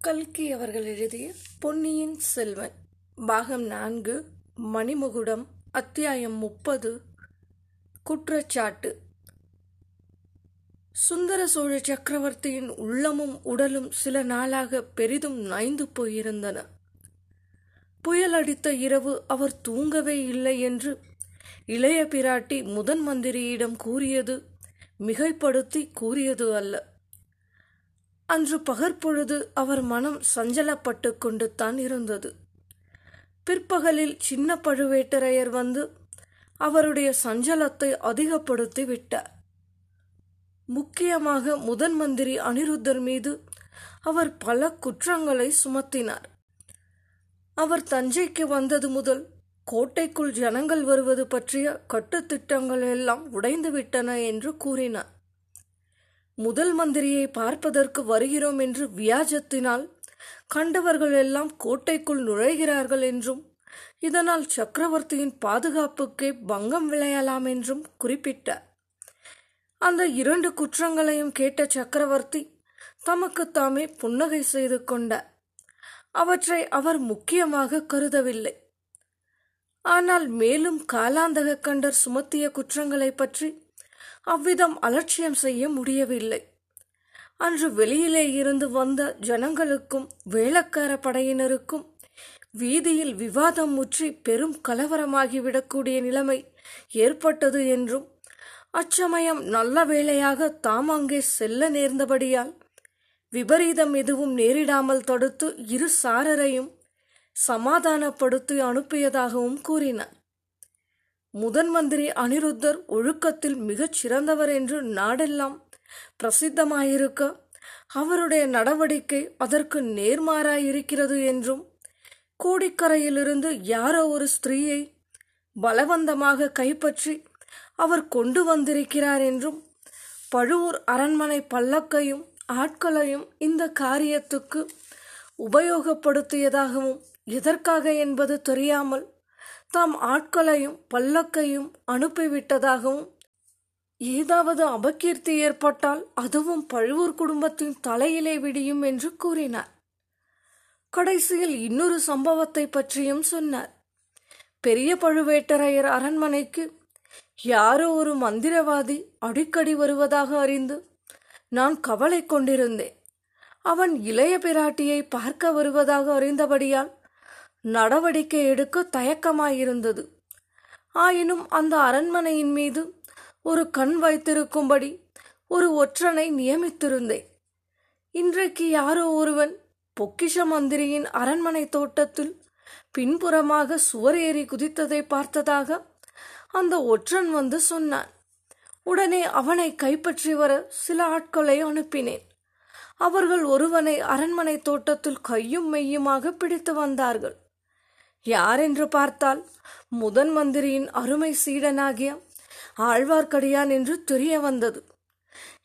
கல்கி அவர்கள் எழுதிய பொன்னியின் செல்வன் பாகம் நான்கு மணிமுகுடம் அத்தியாயம் முப்பது குற்றச்சாட்டு. சுந்தர சோழ சக்கரவர்த்தியின் உள்ளமும் உடலும் சில நாளாக பெரிதும் நைந்து போயிருந்தன. புயல் அடித்த இரவு அவர் தூங்கவே இல்லை என்று இளைய பிராட்டி முதன் மந்திரியிடம் கூறியது மிகைப்படுத்தி கூறியது அல்ல. அன்று பகற்பொழுது அவர் மனம் சஞ்சலப்பட்டு கொண்டு தான் இருந்தது. பிற்பகலில் சின்ன பழுவேட்டரையர் வந்து அவருடைய சஞ்சலத்தை அதிகப்படுத்தி விட்டார். முக்கியமாக முதன் மந்திரி அனிருத்தர் மீது அவர் பல குற்றங்களை சுமத்தினார். அவர் தஞ்சைக்கு வந்தது முதல் கோட்டைக்குள் ஜனங்கள் வருவது பற்றிய கட்டுத்திட்டங்கள் எல்லாம் உடைந்துவிட்டன என்று கூறினார். முதல் மந்திரியை பார்ப்பதற்கு வருகிறோம் என்று வியாஜத்தினால் கண்டவர்கள் எல்லாம் கோட்டைக்குள் நுழைகிறார்கள் என்றும் இதனால் சக்கரவர்த்தியின் பாதுகாப்புக்கே பங்கம் விளையலாம் என்றும் குறிப்பிட்டார். அந்த இரண்டு குற்றங்களையும் கேட்ட சக்கரவர்த்தி தமக்கு தாமே புன்னகை செய்து கொண்டார். அவற்றை அவர் முக்கியமாக கருதவில்லை. ஆனால் மேலும் காலாந்தக கண்டர் சுமத்திய குற்றங்களை பற்றி அவ்விதம் அலட்சியம் செய்ய முடியவில்லை. அன்று வெளியிலே இருந்து வந்த ஜனங்களுக்கும் வேளக்கார படையினருக்கும் வீதியில் விவாதம் முற்றி பெரும் கலவரமாகிவிடக்கூடிய நிலைமை ஏற்பட்டது என்றும் அச்சமயம் நல்ல வேளையாக தாம் அங்கே செல்ல நேர்ந்தபடியால் விபரீதம் எதுவும் நேரிடாமல் தடுத்து இரு சாரரையும் சமாதானப்படுத்தி அனுப்பியதாகவும் கூறினார். முதன் மந்திரி அனிருத்தர் ஒழுக்கத்தில் மிகச் சிறந்தவர் என்று நாடெல்லாம் பிரசித்தமாயிருக்க அவருடைய நடவடிக்கை அதற்கு நேர்மாறாயிருக்கிறது என்றும் கோடிக்கரையிலிருந்து யாரோ ஒரு ஸ்திரீயை பலவந்தமாக கைப்பற்றி அவர் கொண்டு வந்திருக்கிறார் என்றும் பழுவூர் அரண்மனை பல்லக்கையும் ஆட்களையும் இந்த காரியத்துக்கு உபயோகப்படுத்தியதாகவும் எதற்காக என்பது தெரியாமல் தாம் ஆட்களையும் பல்லக்கையும் அனுப்பிவிட்டதாகவும் ஏதாவது அபகீர்த்தி ஏற்பட்டால் அதுவும் பழுவூர் குடும்பத்தின் தலையிலே விடியும் என்று கூறினார். கடைசியில் இன்னொரு சம்பவத்தை பற்றியும் சொன்னார். பெரிய பழுவேட்டரையர் அரண்மனைக்கு யாரோ ஒரு மந்திரவாதி அடிக்கடி வருவதாக அறிந்து நான் கவலை கொண்டிருந்தேன். அவன் இளைய பிராட்டியை பார்க்க வருவதாக அறிந்தபடியால் நடவடிக்கை எடுக்க தயக்கமாயிருந்தது. ஆயினும் அந்த அரண்மனையின் மீது ஒரு கண் வைத்திருக்கும்படி ஒரு ஒற்றனை நியமித்திருந்தேன். இன்றைக்கு யாரோ ஒருவன் பொக்கிஷ மந்திரியின் அரண்மனை தோட்டத்தில் பின்புறமாக சுவர் ஏறி குதித்ததை பார்த்ததாக அந்த ஒற்றன் வந்து சொன்னான். உடனே அவனை கைப்பற்றி வர சில ஆட்களை அனுப்பினேன். அவர்கள் ஒருவனை அரண்மனை தோட்டத்தில் கையும் மெய்யுமாக பிடித்து வந்தார்கள். யாரென்று பார்த்தால் முதன் மந்திரியின் அருமை சீடனாகிய ஆழ்வார்க்கடியான் என்று தெரிய வந்தது.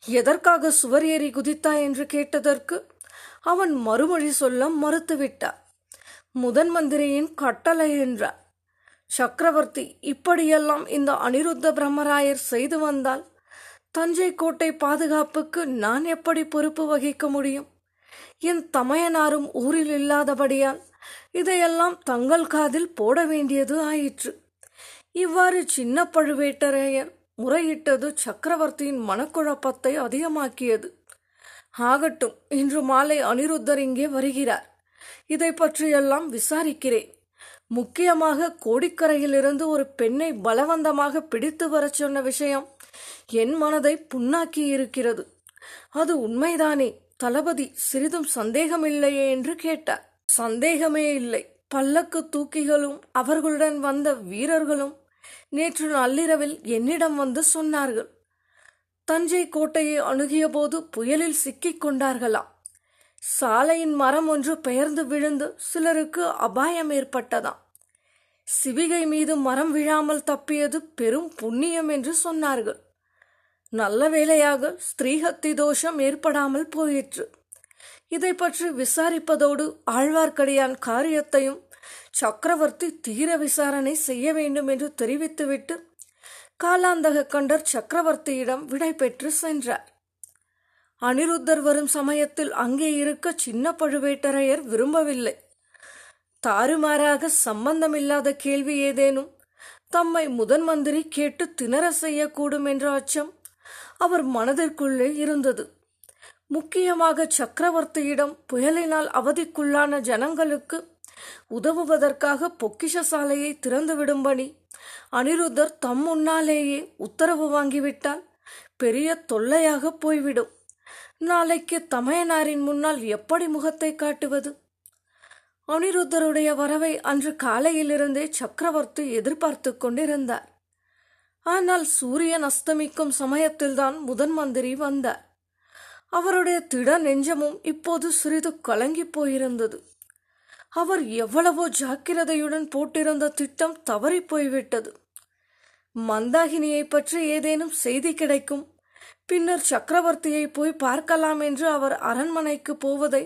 எதற்காக சுவர் ஏறி குதித்தாய் என்று கேட்டதற்கு அவன் மறுமொழி சொல்ல மறுத்துவிட்டார். முதன் மந்திரியின் கட்டளை என்றார். சக்கரவர்த்தி இப்படியெல்லாம் இந்த அனிருத்த பிரம்மராயர் செய்து வந்தால் தஞ்சை கோட்டை பாதுகாப்புக்கு நான் எப்படி பொறுப்பு வகிக்க முடியும்? என் தமையனாரும் ஊரில் இல்லாதபடியால் இதையெல்லாம் தங்கள் காதில் போட வேண்டியது ஆயிற்று. இவ்வாறு சின்ன பழுவேட்டரையர் முறையிட்டது சக்கரவர்த்தியின் மனக்குழப்பத்தை அதிகமாக்கியது. ஆகட்டும் இன்று மாலை அனிருத்தர் இங்கே வருகிறார். இதை பற்றியெல்லாம் விசாரிக்கிறேன். முக்கியமாக கோடிக்கரையிலிருந்து ஒரு பெண்ணை பலவந்தமாக பிடித்து வரச் சொன்ன விஷயம் என் மனதை புண்ணாக்கி இருக்கிறது அது உண்மைதானே? தளபதி சிறிதும் சந்தேகமில்லையே என்று கேட்டார். சந்தேகமே இல்லை. பல்லக்கு தூக்கிகளும் அவர்களுடன் வந்த வீரர்களும் நேற்று நள்ளிரவில் என்னிடம் வந்து சொன்னார்கள். தஞ்சை கோட்டையை அணுகிய போது புயலில் சிக்கிக் கொண்டார்களாம். சாலையின் மரம் ஒன்று பெயர்ந்து விழுந்து சிலருக்கு அபாயம் ஏற்பட்டதாம். சிவிகை மீது மரம் விழாமல் தப்பியது பெரும் புண்ணியம் என்று சொன்னார்கள். நல்ல வேளையாக ஸ்திரீஹத்தி தோஷம் ஏற்படாமல் போயிற்று. இதை பற்றி விசாரிப்பதோடு ஆழ்வார்க்கடியான் காரியத்தையும் சக்கரவர்த்தி தீர விசாரணை செய்ய வேண்டும் என்று தெரிவித்துவிட்டு காலாந்தக கண்டர் சக்கரவர்த்தியிடம் விடை பெற்று சென்றார். அனிருத்தர் வரும் சமயத்தில் அங்கே இருக்க சின்ன பழுவேட்டரையர் விரும்பவில்லை. தாறுமாறாக சம்பந்தமில்லாத கேள்வி ஏதேனும் தம்மை முதன் மந்திரி கேட்டு திணற செய்யக்கூடும் என்ற அச்சம் அவர் மனதிற்குள்ளே இருந்தது. முக்கியமாக சக்கரவர்த்தியிடம் புயலினால் அவதிக்குள்ளான ஜனங்களுக்கு உதவுவதற்காக பொக்கிஷ சாலையை திறந்துவிடும்படி அனிருத்தர் தம் முன்னாலேயே உத்தரவு வாங்கிவிட்டால் பெரிய தொல்லையாக போய்விடும். நாளைக்கு தமையனாரின் முன்னால் எப்படி முகத்தை காட்டுவது? அனிருத்தருடைய வரவை அன்று காலையிலிருந்தே சக்கரவர்த்தி எதிர்பார்த்து கொண்டிருந்தார். ஆனால் சூரியன் அஸ்தமிக்கும் சமயத்தில்தான் முதன் மந்திரி வந்தார். அவருடைய திட நெஞ்சமும் இப்போது சிறிது கலங்கி போயிருந்தது. அவர் எவ்வளவோ ஜாக்கிரதையுடன் போட்டிருந்த திட்டம் தவறி போய்விட்டது. மந்தாகினியை பற்றி ஏதேனும் செய்தி கிடைக்கும். பின்னர் சக்கரவர்த்தியை போய் பார்க்கலாம் என்று அவர் அரண்மனைக்கு போவதை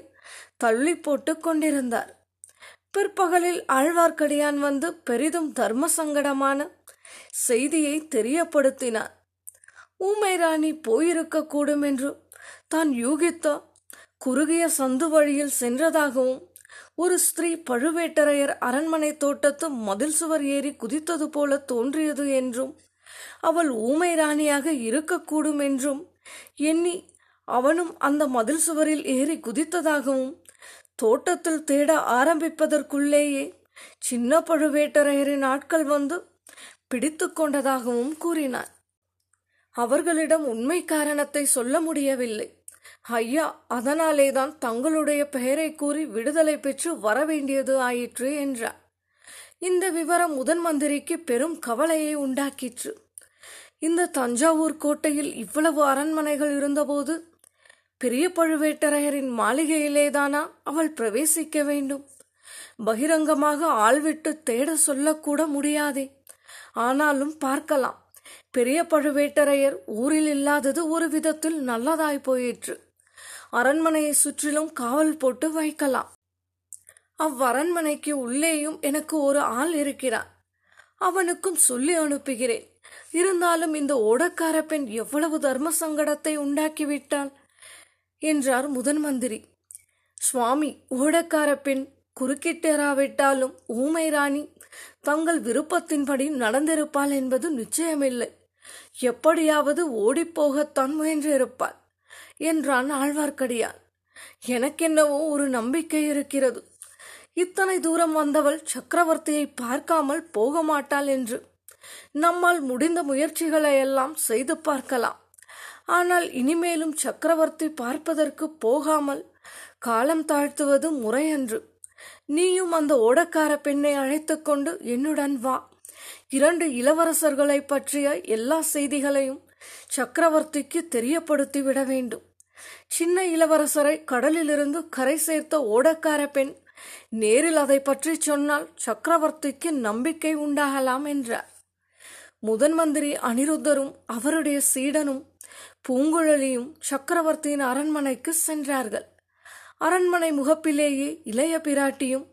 தள்ளி போட்டு கொண்டிருந்தார். பிற்பகலில் ஆழ்வார்க்கடியான் வந்து பெரிதும் தர்ம சங்கடமான செய்தியை தெரியப்படுத்தினார். ஊமை ராணி போயிருக்கக்கூடும் என்று தான் யூகித்த குறுகிய சந்து வழியில் சென்றதாகவும் ஒரு ஸ்திரீ பழுவேட்டரையர் அரண்மனை தோட்டத்து மதில் சுவர் ஏறி குதித்தது போல தோன்றியது என்றும் அவள் ஊமை ராணியாக இருக்கக்கூடும் என்றும் எண்ணி அவனும் அந்த மதில் சுவரில் ஏறி குதித்ததாகவும் தோட்டத்தில் தேட ஆரம்பிப்பதற்குள்ளேயே சின்ன பழுவேட்டரையரின் ஆட்கள் வந்து பிடித்து கொண்டதாகவும் கூறினார். அவர்களிடம் உண்மை காரணத்தை சொல்ல முடியவில்லை. ஐயா அதனாலேதான் தங்களுடைய பெயரை கூறி விடுதலை பெற்று வரவேண்டியது ஆயிற்று என்றார். இந்த விவரம் முதன் மந்திரிக்கு பெரும் கவலையை உண்டாக்கிற்று. இந்த தஞ்சாவூர் கோட்டையில் இவ்வளவு அரண்மனைகள் இருந்தபோது பெரிய பழுவேட்டரையரின் மாளிகையிலேதானா அவள் பிரவேசிக்க வேண்டும்? பகிரங்கமாக ஆள்விட்டு தேட சொல்லக்கூட முடியாதே. ஆனாலும் பார்க்கலாம். பெரிய பழுவேட்டரையர் ஊரில் இல்லாதது ஒரு விதத்தில் நல்லதாய் போயிற்று. அரண்மனையை சுற்றிலும் காவல் போட்டு வைக்கலாம். அவ்வரண்மனைக்கு உள்ளேயும் எனக்கு ஒரு ஆள் இருக்கிறான். அவனுக்கும் சொல்லி அனுப்புகிறேன். இருந்தாலும் இந்த ஓடக்கார பெண் எவ்வளவு தர்ம சங்கடத்தை உண்டாக்கிவிட்டாள்? என்றார் முதன் மந்திரி. சுவாமி ஓடக்கார பெண் குறுக்கிட்டேராவிட்டாலும் ஊமை ராணி தங்கள் விருப்பத்தின்படி நடந்திருப்பாள் என்பது நிச்சயமில்லை. எப்படியாவது ஓடிப்போகத்தான் முயன்றிருப்பாள். என்றான் ஆழ்வார்க்கடியான். எனக்கென்னவோ ஒரு நம்பிக்கை இருக்கிறது. இத்தனை தூரம் வந்தவள் சக்கரவர்த்தியை பார்க்காமல் போக மாட்டாள் என்று. நம்மால் முடிந்த முயற்சிகளை எல்லாம் செய்து பார்க்கலாம். ஆனால் இனிமேலும் சக்கரவர்த்தி பார்ப்பதற்கு போகாமல் காலம் தாழ்த்துவது முறையன்று. நீயும் அந்த ஓடக்கார பெண்ணை அழைத்துக்கொண்டு என்னுடன் வா. இரண்டு இளவரசர்களை பற்றிய எல்லா செய்திகளையும் சக்கரவர்த்திக்கு தெரியப்படுத்தி விட வேண்டும். சின்ன இளவரசரை கடலிலிருந்து கரை சேர்த்த ஓடக்கார பெண் நேரில் அதை பற்றி சொன்னால் சக்கரவர்த்திக்கு நம்பிக்கை உண்டாகலாம் என்றார். முதன் மந்திரி அனிருத்தரும் அவருடைய சீடனும் பூங்குழலியும் சக்கரவர்த்தியின் அரண்மனைக்கு சென்றார்கள். அரண்மனை முகப்பிலேயே இளைய பிராட்டியும்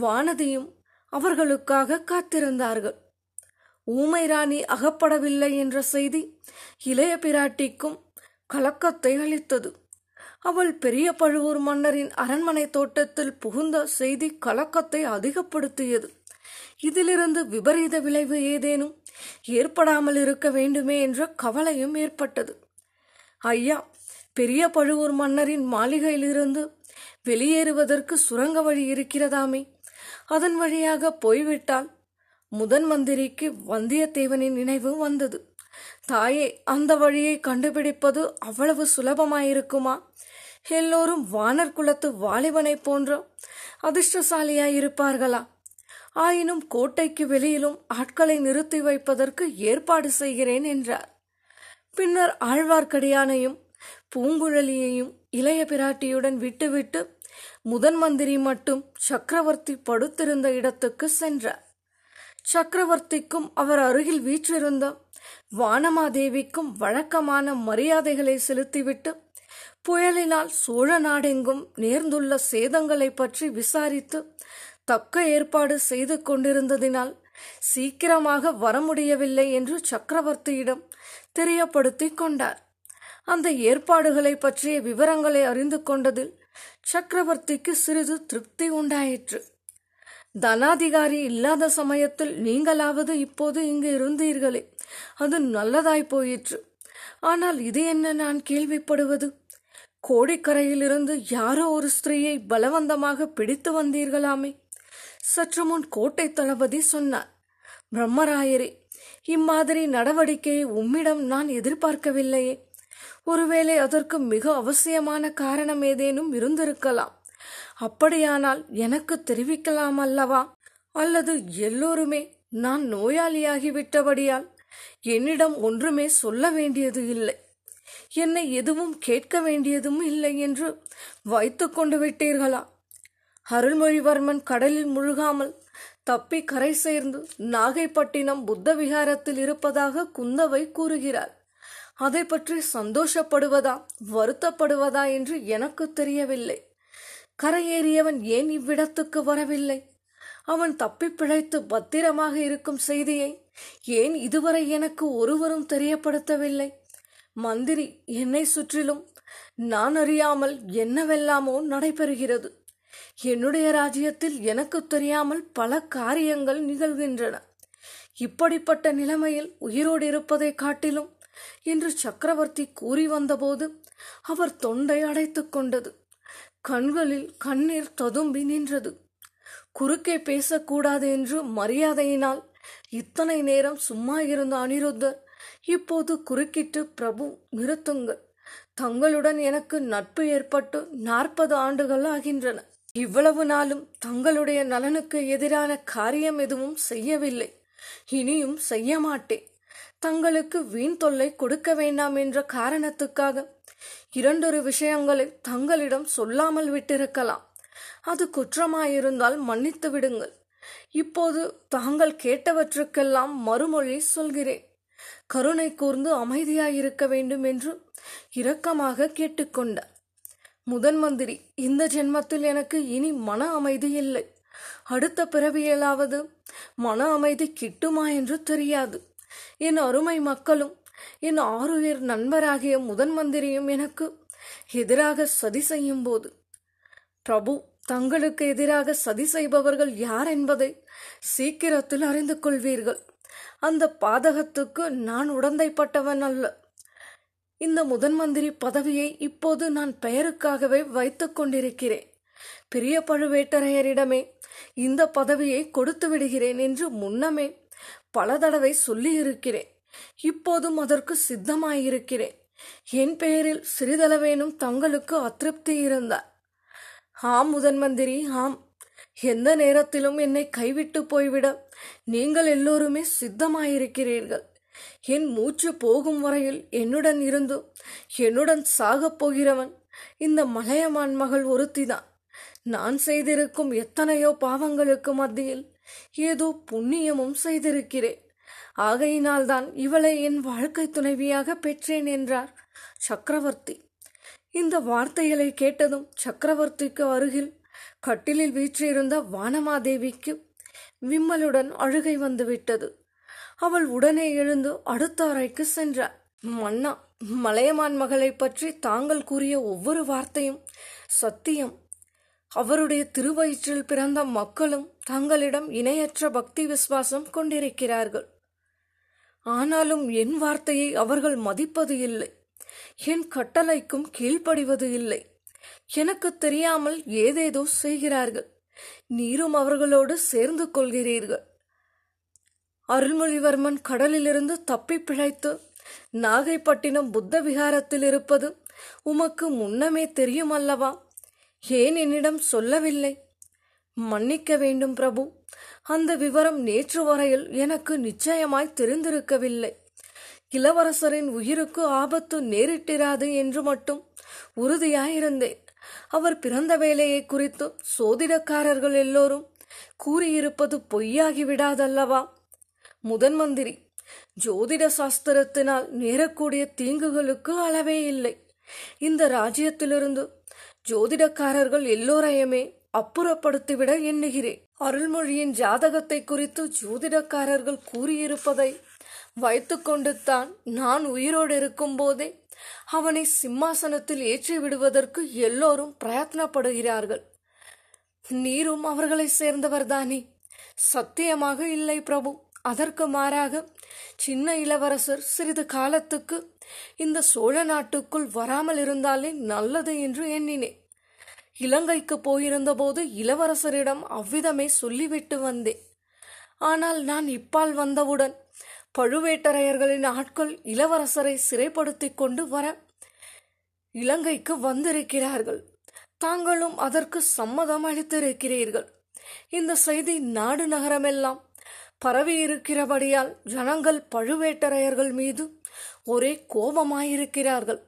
வானதியும் அவர்களுக்காக காத்திருந்தார்கள். ஊமை ராணி அகப்படவில்லை என்ற செய்தி இளைய பிராட்டிக்கும் கலக்கத்தை அளித்தது அவள் பெரிய பழுவூர் மன்னரின் அரண்மனை தோட்டத்தில் புகுந்த செய்தி கலக்கத்தை அதிகப்படுத்தியது. இதிலிருந்து விபரீத விளைவு ஏதேனும் ஏற்படாமல் இருக்க வேண்டுமே என்ற கவலையும் ஏற்பட்டது. ஐயா பெரிய பழுவூர் மன்னரின் மாளிகையிலிருந்து வெளியேறுவதற்கு சுரங்க வழி இருக்கிறதாமே. அதன் வழியாக போய்விட்டால் முதன் மந்திரிக்கு வந்தியத்தேவனின் நினைவு வந்தது. தாயே அந்த வழியை கண்டுபிடிப்பது அவ்வளவு சுலபமாயிருக்குமா? எல்லோரும் வானர் குலத்து வாலிபனை போன்ற அதிர்ஷ்டசாலியாயிருப்பார்களா? ஆயினும் கோட்டைக்கு வெளியிலும் ஆட்களை நிறுத்தி வைப்பதற்கு ஏற்பாடு செய்கிறேன் என்றார். பின்னர் ஆழ்வார்க்கடியானையும் பூங்குழலியையும் இளைய பிராட்டியுடன் விட்டுவிட்டு முதன் மந்திரி மட்டும் சக்கரவர்த்தி படுத்திருந்த இடத்துக்கு சென்றார். சக்கரவர்த்திக்கும் அவர் அருகில் வீற்றிருந்த வானமாதேவிக்கும் வழக்கமான மரியாதைகளை செலுத்திவிட்டு புயலினால் சோழ நாடெங்கும் நேர்ந்துள்ள சேதங்களை பற்றி விசாரித்து தக்க ஏற்பாடு செய்து கொண்டிருந்ததினால் சீக்கிரமாக வர முடியவில்லை என்று சக்கரவர்த்தியிடம் தெரியப்படுத்திக் கொண்டார். அந்த ஏற்பாடுகளை பற்றிய விவரங்களை அறிந்து கொண்டதில் சக்கரவர்த்திக்கு சிறிது திருப்தி உண்டாயிற்று. தனாதிகாரி இல்லாத சமயத்தில் நீங்களாவது இப்போது இங்கு இருந்தீர்களே. அது நல்லதாய் போயிற்று. ஆனால் இது என்ன நான் கேள்விப்படுவது? கோடிக்கரையிலிருந்து யாரோ ஒரு ஸ்திரீயை பலவந்தமாக பிடித்து வந்தீர்களாமே? சற்று முன் கோட்டை தளபதி சொன்னார் பிரம்மராயரே இம்மாதிரி நடவடிக்கையை உம்மிடம் நான் எதிர்பார்க்கவில்லையே. ஒருவேளை அதற்கு மிக அவசியமான காரணம் ஏதேனும் இருந்திருக்கலாம். அப்படியானால் எனக்கு தெரிவிக்கலாம் அல்லவா? அல்லது எல்லோருமே நான் நோயாளியாகிவிட்டபடியால் என்னிடம் ஒன்றுமே சொல்ல வேண்டியது இல்லை. என்னை எதுவும் கேட்க வேண்டியதும் இல்லை என்று வைத்து கொண்டு விட்டீர்களா? அருள்மொழிவர்மன் கடலில் முழுகாமல் தப்பி கரை சேர்ந்து நாகைப்பட்டினம் புத்த விகாரத்தில் இருப்பதாக குந்தவை கூறுகிறார் அதை பற்றி சந்தோஷப்படுவதா வருத்தப்படுவதா என்று எனக்கு தெரியவில்லை. கரையேறியவன் ஏன் இவ்விடத்துக்கு வரவில்லை? அவன் தப்பி பிழைத்து பத்திரமாக இருக்கும் செய்தியை ஏன் இதுவரை எனக்கு ஒருவரும் தெரியப்படுத்தவில்லை? மந்திரி என்னை சுற்றிலும் நான் அறியாமல் என்னவெல்லாமோ நடைபெறுகிறது. என்னுடைய ராஜ்யத்தில் எனக்கு தெரியாமல் பல காரியங்கள் நிகழ்கின்றன. இப்படிப்பட்ட நிலைமையில் உயிரோடு இருப்பதை காட்டிலும் என்று சக்கரவர்த்தி கூறி வந்தபோது அவர் தொண்டை அடைத்துக் கொண்டது. கண்களில் கண்ணீர் ததும்பி நின்றது. குறுக்கே பேசக்கூடாது என்று மரியாதையினால் இத்தனை நேரம் சும்மா இருந்த அனிருத்தர் இப்போது குறுக்கிட்டு பிரபு நிறுத்துங்கள். தங்களுடன் எனக்கு நட்பு ஏற்பட்டு நாற்பது ஆண்டுகள் ஆகின்றன. இவ்வளவு நாளும் தங்களுடைய நலனுக்கு எதிரான காரியம் எதுவும் செய்யவில்லை. இனியும் செய்ய மாட்டேன் தங்களுக்கு வீண் தொல்லை கொடுக்க வேண்டாம் என்ற காரணத்துக்காக இரண்டொரு விஷயங்களை தங்களிடம் சொல்லாமல் விட்டிருக்கலாம். அது குற்றமாயிருந்தால் மன்னித்து விடுங்கள். இப்போது தாங்கள் கேட்டவற்றுக்கெல்லாம் மறுமொழி சொல்கிறேன். கருணை கூர்ந்து அமைதியாயிருக்க வேண்டும் என்று இரக்கமாக கேட்டுக்கொண்டார் முதன் மந்திரி இந்த ஜென்மத்தில் எனக்கு இனி மன அமைதி இல்லை. அடுத்த பிறவியலாவது மன அமைதி கிட்டுமா என்று தெரியாது. என் அருமை மக்களும் என் ஆறுயிர் நண்பராகிய முதன் மந்திரியும் எனக்கு எதிராக சதி செய்யும் போது பிரபு தங்களுக்கு எதிராக சதி செய்பவர்கள் யார் என்பதை சீக்கிரத்தில் அறிந்து கொள்வீர்கள். அந்த பாதகத்துக்கு நான் உடந்தைப்பட்டவன் அல்ல. இந்த முதன் மந்திரி பதவியை இப்போது நான் பெயருக்காகவே வைத்துக் கொண்டிருக்கிறேன். பெரிய பழுவேட்டரையரிடமே இந்த பதவியை கொடுத்து விடுகிறேன் என்று முன்னமே பல தடவை சொல்லியிருக்கிறேன். இப்போதும் அதற்கு சித்தமாயிருக்கிறேன். என் பெயரில் சிறிதளவேனும் தங்களுக்கு அதிருப்தி இருந்தார். ஆம் முதன் மந்திரி ஆம். எந்த நேரத்திலும் என்னை கைவிட்டு போய்விட நீங்கள் எல்லோருமே சித்தமாயிருக்கிறீர்கள். என் மூச்சு போகும் வரையில் என்னுடன் இருந்து என்னுடன் சாகப் போகிறவன் இந்த மலையமான் மகள் ஒருத்திதான். நான் செய்திருக்கும் எத்தனையோ பாவங்களுக்கு மத்தியில் ஏதோ புண்ணியமும் செய்திருக்கிறேன். ஆகையினால்தான் இவளை என் வாழ்க்கை துணைவியாக பெற்றேன் என்றார் சக்கரவர்த்தி. இந்த வார்த்தைகளை கேட்டதும் சக்கரவர்த்திக்கு அருகில் கட்டிலில் வீற்றிருந்த வானமாதேவிக்கு விம்மலுடன் அழுகை வந்துவிட்டது. அவள் உடனே எழுந்து அடுத்த அறைக்கு சென்றார் மன்னா மலையமான் மகளை பற்றி தாங்கள் கூறிய ஒவ்வொரு வார்த்தையும் சத்தியம். அவருடைய திருவயிற்றில் பிறந்த மக்களும் தங்களிடம் இணையற்ற பக்தி விசுவாசம் கொண்டிருக்கிறார்கள். ஆனாலும் என் வார்த்தையை அவர்கள் மதிப்பது இல்லை. என் கட்டளைக்கும் கீழ்ப்படிவது இல்லை. எனக்கு தெரியாமல் ஏதேதோ செய்கிறார்கள். நீரும் அவர்களோடு சேர்ந்து கொள்கிறீர்கள். அருள்மொழிவர்மன் கடலிலிருந்து தப்பி பிழைத்து நாகைப்பட்டினம் புத்த விகாரத்தில் இருப்பது உமக்கு முன்னமே தெரியும் அல்லவா ஏன் என்னிடம் சொல்லவில்லை? மன்னிக்க வேண்டும் பிரபு. அந்த விவரம் நேற்று வரையில் எனக்கு நிச்சயமாய் தெரிந்திருக்கவில்லை. இளவரசரின் உயிருக்கு ஆபத்து நேரிட்டிராது என்று மட்டும் உறுதியாயிருந்தேன். அவர் பிறந்த வேலையை குறித்து சோதிடக்காரர்கள் எல்லோரும் கூறியிருப்பது பொய்யாகி விடாதல்லவா முதன் மந்திரி ஜோதிட சாஸ்திரத்தினால் நேரக்கூடிய தீங்குகளுக்கு அளவே இல்லை. இந்த ராஜ்யத்திலிருந்து ஜோதிடக்காரர்கள் எல்லோரையுமே அப்புறப்படுத்திவிட எண்ணுகிறேன். அருள்மொழியின் ஜாதகத்தை குறித்து ஜோதிடக்காரர்கள் கூறியிருப்பதை வைத்துக்கொண்டு தான் நான் உயிரோடு இருக்கும் போதே அவனை சிம்மாசனத்தில் ஏற்றி விடுவதற்கு எல்லோரும் பிரயத்னப்படுகிறார்கள். நீரும் அவர்களை சேர்ந்தவர்தானே? சத்தியமாக இல்லை பிரபு. அதற்கு மாறாக சின்ன இளவரசர் சிறிது காலத்துக்கு இந்த சோழ நாட்டுக்குள் வராமல் இருந்தாலே நல்லது என்று எண்ணினேன். இலங்கைக்கு போயிருந்தபோது இளவரசரிடம் அவ்விதமே சொல்லிவிட்டு வந்தேன். ஆனால் நான் இப்பால் வந்தவுடன் பழுவேட்டரையர்களின் ஆட்கள் இளவரசரை சிறைப்படுத்திக் கொண்டு வர இலங்கைக்கு வந்திருக்கிறார்கள். தாங்களும் அதற்கு சம்மதம் அளித்திருக்கிறீர்கள். இந்த செய்தி நாடு நகரமெல்லாம் பரவியிருக்கிறபடியால் ஜனங்கள் பழுவேட்டரையர்கள் மீது ஒரே கோபமாயிருக்கிறார்கள்.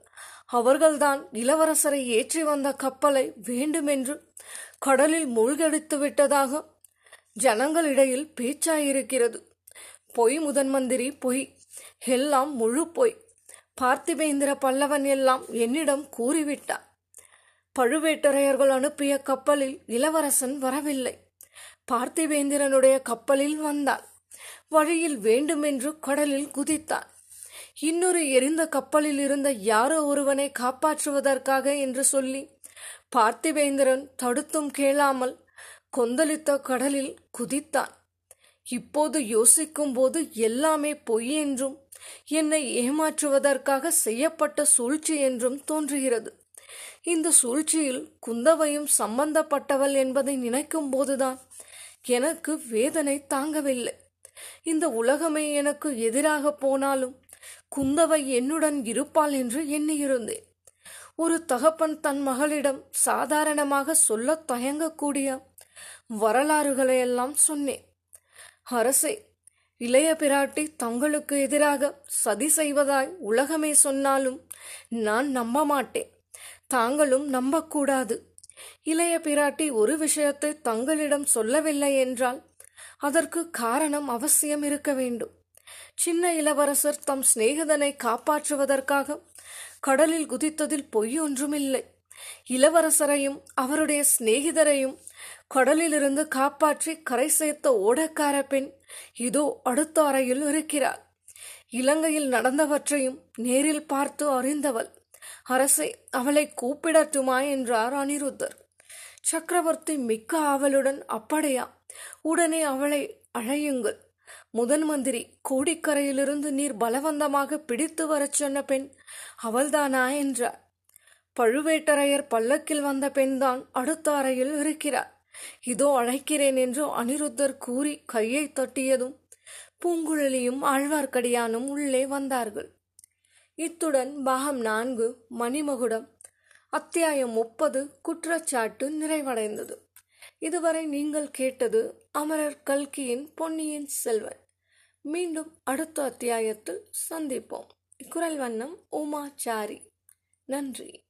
அவர்கள்தான் இளவரசரை ஏற்றி வந்த கப்பலை வேண்டுமென்று கடலில் மூழ்கடித்து விட்டதாக ஜனங்களிடையில் பேச்சாயிருக்கிறது. பொய் முதன் மந்திரி பொய். எல்லாம் முழு பொய் பார்த்திபேந்திர பல்லவன் எல்லாம் என்னிடம் கூறிவிட்டார். பழுவேட்டரையர்கள் அனுப்பிய கப்பலில் இளவரசன் வரவில்லை. பார்த்திபேந்திரனுடைய கப்பலில் வந்தான். வழியில் வேண்டுமென்று கடலில் குதித்தான். இன்னொரு எரிந்த கப்பலில் இருந்த யாரோ ஒருவனை காப்பாற்றுவதற்காக என்று சொல்லி பார்த்திபேந்திரன் தடுத்தும் கேளாமல் கொந்தளித்த கடலில் குதித்தான். இப்போது யோசிக்கும்போது எல்லாமே பொய் என்றும் என்னை ஏமாற்றுவதற்காக செய்யப்பட்ட சூழ்ச்சி என்றும் தோன்றுகிறது. இந்த சூழ்ச்சியில் குந்தவையும் சம்பந்தப்பட்டவள் என்பதை நினைக்கும் போதுதான் எனக்கு வேதனை தாங்கவில்லை. இந்த உலகமே எனக்கு எதிராக போனாலும் குந்தவை என்னுடன் இருப்பாள் என்று எண்ணியிருந்தேன். ஒரு தகப்பன் தன் மகளிடம் சாதாரணமாக சொல்ல தயங்கக்கூடிய வரலாறுகளையெல்லாம் சொன்னேன். அரசே இளைய பிராட்டி தங்களுக்கு எதிராக சதி செய்வதாய் உலகமே சொன்னாலும் நான் நம்ப மாட்டேன் தாங்களும் நம்பக்கூடாது. இளைய பிராட்டி ஒரு விஷயத்தை தங்களிடம் சொல்லவில்லை என்றால் அதற்கு காரணம் அவசியம் இருக்க வேண்டும். சின்ன இளவரசர் தம் சிநேகிதனை காப்பாற்றுவதற்காக கடலில் குதித்ததில் பொய் ஒன்றுமில்லை. இளவரசரையும் அவருடைய சிநேகிதரையும் கடலிலிருந்து காப்பாற்றி கரை சேர்த்த ஓடக்கார பெண் இதோ அடுத்த அறையில் இருக்கிறார் இலங்கையில் நடந்தவற்றையும் நேரில் பார்த்து அறிந்தவள். அரசை அவளை கூப்பிடட்டுமா என்றார் அனிருத்தர். சக்கரவர்த்தி மிக்க ஆவலுடன் அப்படியா உடனே அவளை அழையுங்கள். முதன் மந்திரி கோடிக்கரையிலிருந்து நீர் பலவந்தமாக பிடித்து வரச் சொன்ன பெண் அவள்தானா? என்றார். பழுவேட்டரையர் பல்லக்கில் வந்த பெண்தான் அடுத்த அறையில் இருக்கிறார். இதோ அழைக்கிறேன் என்று அனிருத்தர் கூறி கையை தட்டியதும் பூங்குழலியும் ஆழ்வார்க்கடியானும் உள்ளே வந்தார்கள். இத்துடன் பாகம் நான்கு மணிமகுடம் அத்தியாயம் முப்பது குற்றச்சாட்டு நிறைவடைந்தது. இதுவரை நீங்கள் கேட்டது அமரர் கல்கியின் பொன்னியின் செல்வன். மீண்டும் அடுத்த அத்தியாயத்தில் சந்திப்போம். குரல் வண்ணம் உமாச்சாரி. நன்றி.